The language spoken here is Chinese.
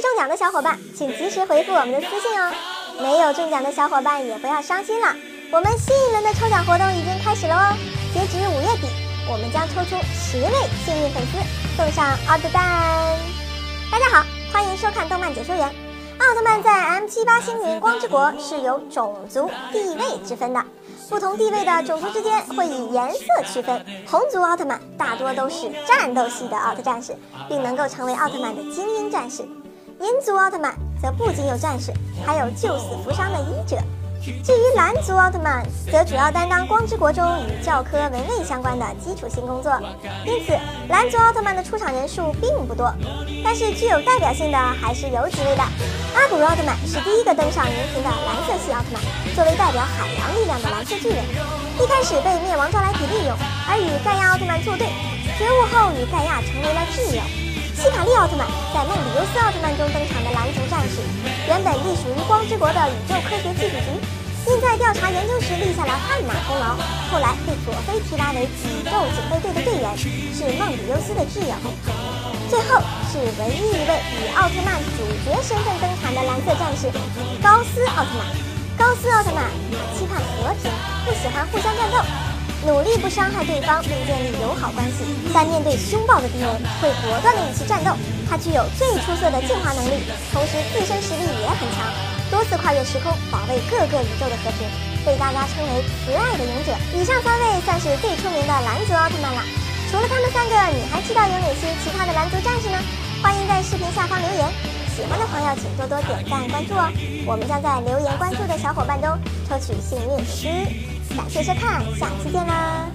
中奖的小伙伴，请及时回复我们的私信哦。没有中奖的小伙伴也不要伤心了，我们新一轮的抽奖活动已经开始了哦。截止五月底，我们将抽出十位幸运粉丝，送上奥特蛋。大家好，欢迎收看动漫解说员。奥特曼在 M 七八星云光之国是有种族地位之分的，不同地位的种族之间会以颜色区分。红族奥特曼大多都是战斗系的奥特战士，并能够成为奥特曼的精英战士。银族奥特曼则不仅有战士，还有救死扶伤的医者。至于蓝族奥特曼，则主要担当光之国中与教科文卫相关的基础性工作，因此蓝族奥特曼的出场人数并不多。但是具有代表性的还是有几位的。阿古茹奥特曼是第一个登上荧屏的蓝色系奥特曼，作为代表海洋力量的蓝色巨人，一开始被灭亡招来体利用，而与盖亚奥特曼作对，觉悟后与盖亚成为了挚友。希卡利奥特曼在梦比优斯奥特曼中登场的蓝族战士，原本隶属于光之国的宇宙科学技术局，并在调查研究时立下了汗马功劳，后来被佐菲提拔为宇宙警备队的队员，是梦比优斯的挚友。最后是唯一一位以奥特曼主角身份登场的蓝色战士高斯奥特曼。高斯奥特曼期盼和平，不喜欢互相战斗。努力不伤害对方并建立友好关系，但面对凶暴的敌人会果断的与其战斗。他具有最出色的进化能力，同时自身实力也很强，多次跨越时空保卫各个宇宙的和平，被大家称为慈爱的勇者。以上三位算是最出名的蓝族奥特曼了。除了他们三个，你还知道有哪些其他的蓝族战士呢？欢迎在视频下方留言，喜欢的朋友请多多点赞关注哦。我们将在留言关注的小伙伴中抽取幸运粉丝。感谢收看下期见啦。